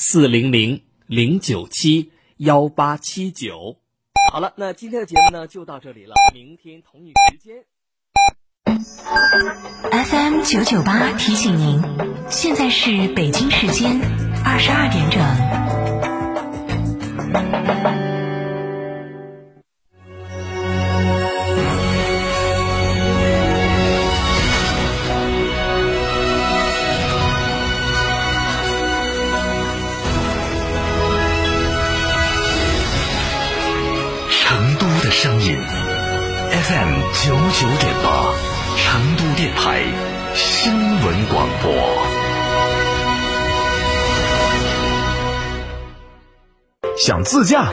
四零零零九七幺八七九。好了，那今天的节目呢就到这里了，明天同一时间。FM 九九八提醒您，现在是北京时间二十二点整。声音，FM 九九点八，成都电台新闻广播。想自驾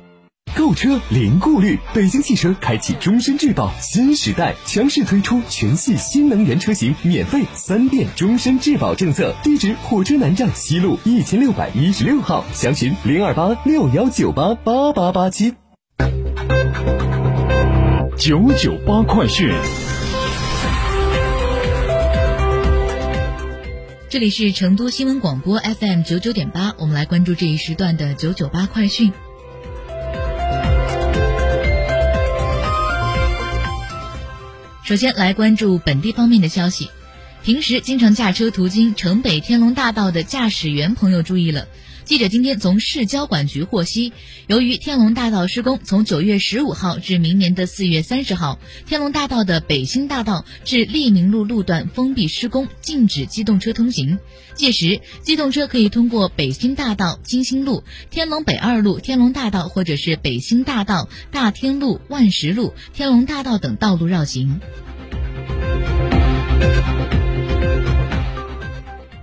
购车零顾虑，北京汽车开启终身质保新时代，强势推出全系新能源车型免费三电终身质保政策。地址：火车南站西路一千六百一十六号，详询零二八六幺九八八八八七。九九八快讯。这里是成都新闻广播 FM 九九点八，我们来关注这一时段的九九八快讯。首先来关注本地方面的消息。平时经常驾车途经城北天龙大道的驾驶员朋友注意了。记者今天从市交管局获悉，由于天龙大道施工，从九月十五号至明年的四月三十号，天龙大道的北新大道至利民路路段封闭施工，禁止机动车通行。届时，机动车可以通过北新大道、金星路、天龙北二路、天龙大道，或者是北新大道、大天路、万石路、天龙大道等道路绕行。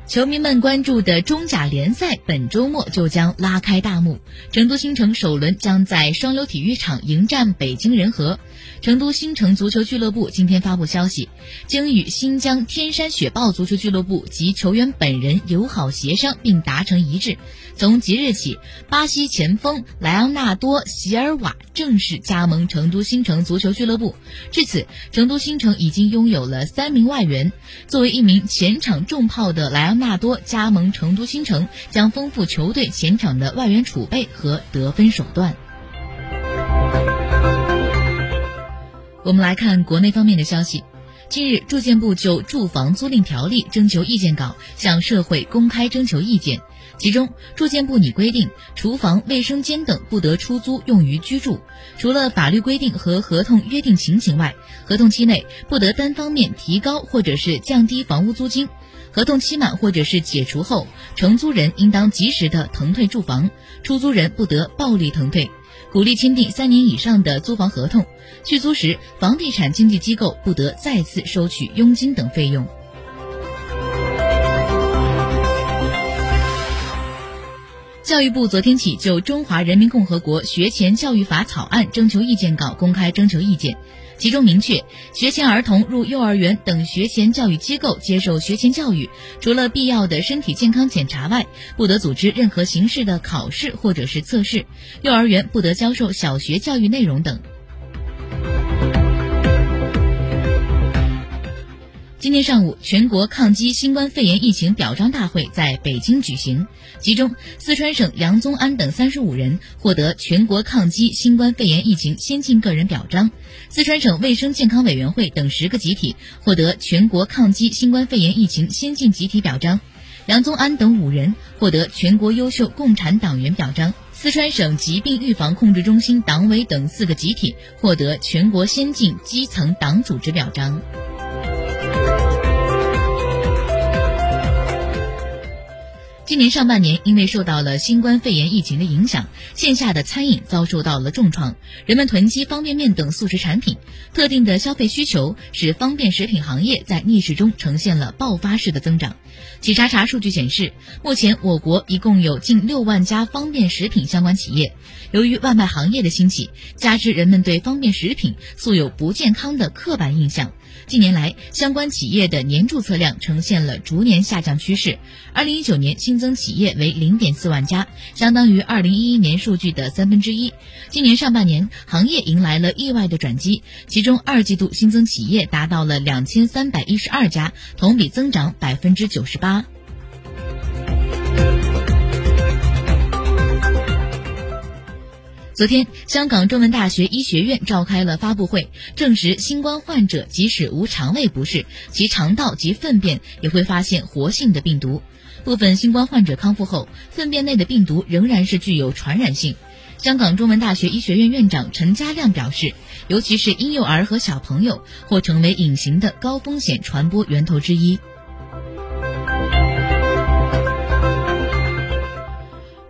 球迷们关注的中甲联赛本周末就将拉开大幕，成都新城首轮将在双流体育场迎战北京人和。成都新城足球俱乐部今天发布消息，经与新疆天山雪豹足球俱乐部及球员本人友好协商并达成一致，从即日起，巴西前锋莱昂纳多·席尔瓦正式加盟成都新城足球俱乐部。至此，成都新城已经拥有了三名外援。作为一名前场重炮的莱昂纳多加盟成都新城，将丰富球队前场的外援储备和得分手段。我们来看国内方面的消息。近日，住建部就住房租赁条例征求意见稿向社会公开征求意见。其中，住建部拟规定，厨房、卫生间等不得出租用于居住。除了法律规定和合同约定情形外，合同期内不得单方面提高或者是降低房屋租金。合同期满或者是解除后，承租人应当及时的腾退住房，出租人不得暴力腾退。鼓励签订三年以上的租房合同，续租时房地产经纪机构不得再次收取佣金等费用。教育部昨天起就《中华人民共和国学前教育法》草案征求意见稿公开征求意见，其中明确，学前儿童入幼儿园等学前教育机构接受学前教育，除了必要的身体健康检查外，不得组织任何形式的考试或者是测试，幼儿园不得教授小学教育内容等。今天上午，全国抗击新冠肺炎疫情表彰大会在北京举行，其中四川省杨宗安等三十五人获得全国抗击新冠肺炎疫情先进个人表彰，四川省卫生健康委员会等十个集体获得全国抗击新冠肺炎疫情先进集体表彰，杨宗安等五人获得全国优秀共产党员表彰。四川省疾病预防控制中心党委等四个集体获得全国先进基层党组织表彰。今年上半年，因为受到了新冠肺炎疫情的影响，线下的餐饮遭受到了重创，人们囤积方便面等速食产品，特定的消费需求使方便食品行业在逆市中呈现了爆发式的增长。企查查数据显示，目前我国一共有近六万家方便食品相关企业。由于外卖行业的兴起，加之人们对方便食品素有不健康的刻板印象。近年来，相关企业的年注册量呈现了逐年下降趋势。二零一九年新增企业为零点四万家，相当于二零一一年数据的三分之一。今年上半年，行业迎来了意外的转机，其中二季度新增企业达到了两千三百一十二家，同比增长百分之九十八。昨天，香港中文大学医学院召开了发布会，证实新冠患者即使无肠胃不适，其肠道及粪便也会发现活性的病毒。部分新冠患者康复后，粪便内的病毒仍然是具有传染性。香港中文大学医学院院长陈家亮表示，尤其是婴幼儿和小朋友，或成为隐形的高风险传播源头之一。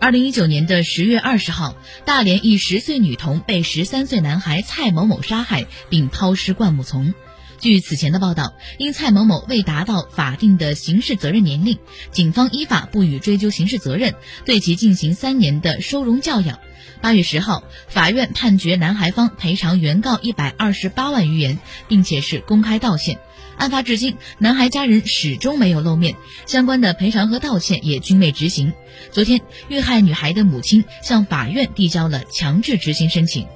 二零一九年的十月二十号，大连一十岁女童被十三岁男孩蔡某某杀害并抛尸灌木丛。据此前的报道，因蔡某某未达到法定的刑事责任年龄，警方依法不予追究刑事责任，对其进行三年的收容教养。八月十号，法院判决男孩方赔偿原告一百二十八万余元，并且是公开道歉。案发至今，男孩家人始终没有露面，相关的赔偿和道歉也均未执行。昨天，遇害女孩的母亲向法院递交了强制执行申请。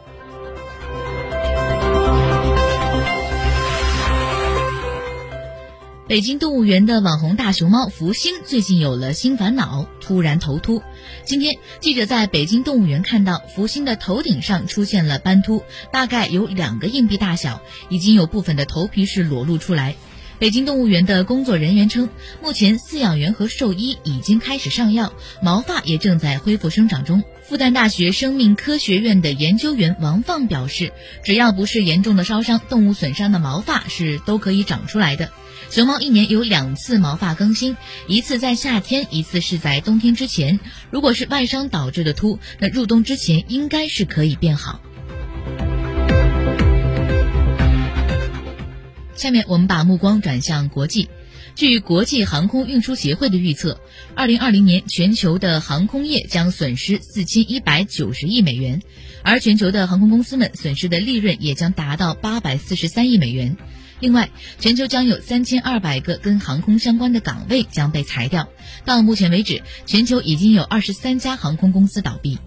北京动物园的网红大熊猫福星最近有了新烦恼，突然头秃。今天，记者在北京动物园看到福星的头顶上出现了斑秃，大概有两个硬币大小，已经有部分的头皮是裸露出来。北京动物园的工作人员称，目前饲养员和兽医已经开始上药，毛发也正在恢复生长中。复旦大学生命科学院的研究员王放表示，只要不是严重的烧伤、动物损伤的毛发是都可以长出来的。熊猫一年有两次毛发更新，一次在夏天，一次是在冬天之前。如果是外伤导致的秃，那入冬之前应该是可以变好。下面我们把目光转向国际。据国际航空运输协会的预测，二零二零年全球的航空业将损失四千一百九十亿美元，而全球的航空公司们损失的利润也将达到八百四十三亿美元。另外，全球将有三千二百个跟航空相关的岗位将被裁掉。到目前为止，全球已经有二十三家航空公司倒闭。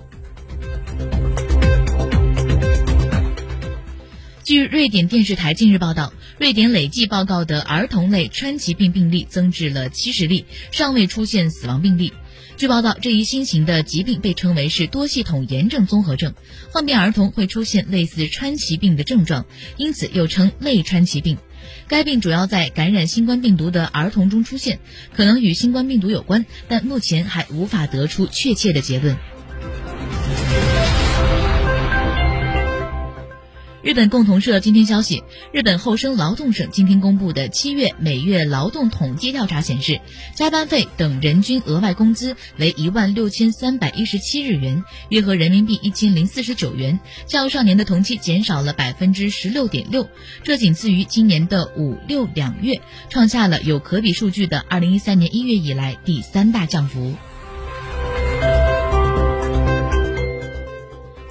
据瑞典电视台近日报道，瑞典累计报告的儿童类川崎病病例增至了七十例，尚未出现死亡病例。据报道，这一新型的疾病被称为是多系统炎症综合症，患病儿童会出现类似川崎病的症状，因此又称类川崎病。该病主要在感染新冠病毒的儿童中出现，可能与新冠病毒有关，但目前还无法得出确切的结论。日本共同社今天消息，日本厚生劳动省今天公布的七月每月劳动统计调查显示，加班费等人均额外工资为一万六千三百一十七日元，约合人民币一千零四十九元，较上年的同期减少了百分之十六点六，这仅次于今年的五六两月，创下了有可比数据的二零一三年一月以来第三大降幅。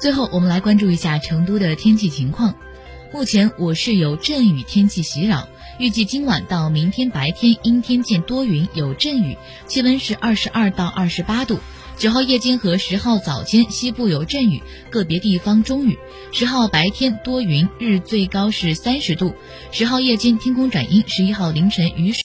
最后，我们来关注一下成都的天气情况。目前我市有阵雨天气袭扰，预计今晚到明天白天阴天见多云，有阵雨，气温是二十二到二十八度。九号夜间和十号早间西部有阵雨，个别地方中雨。十号白天多云，日最高是三十度。十号夜间天空转阴，十一号凌晨雨水。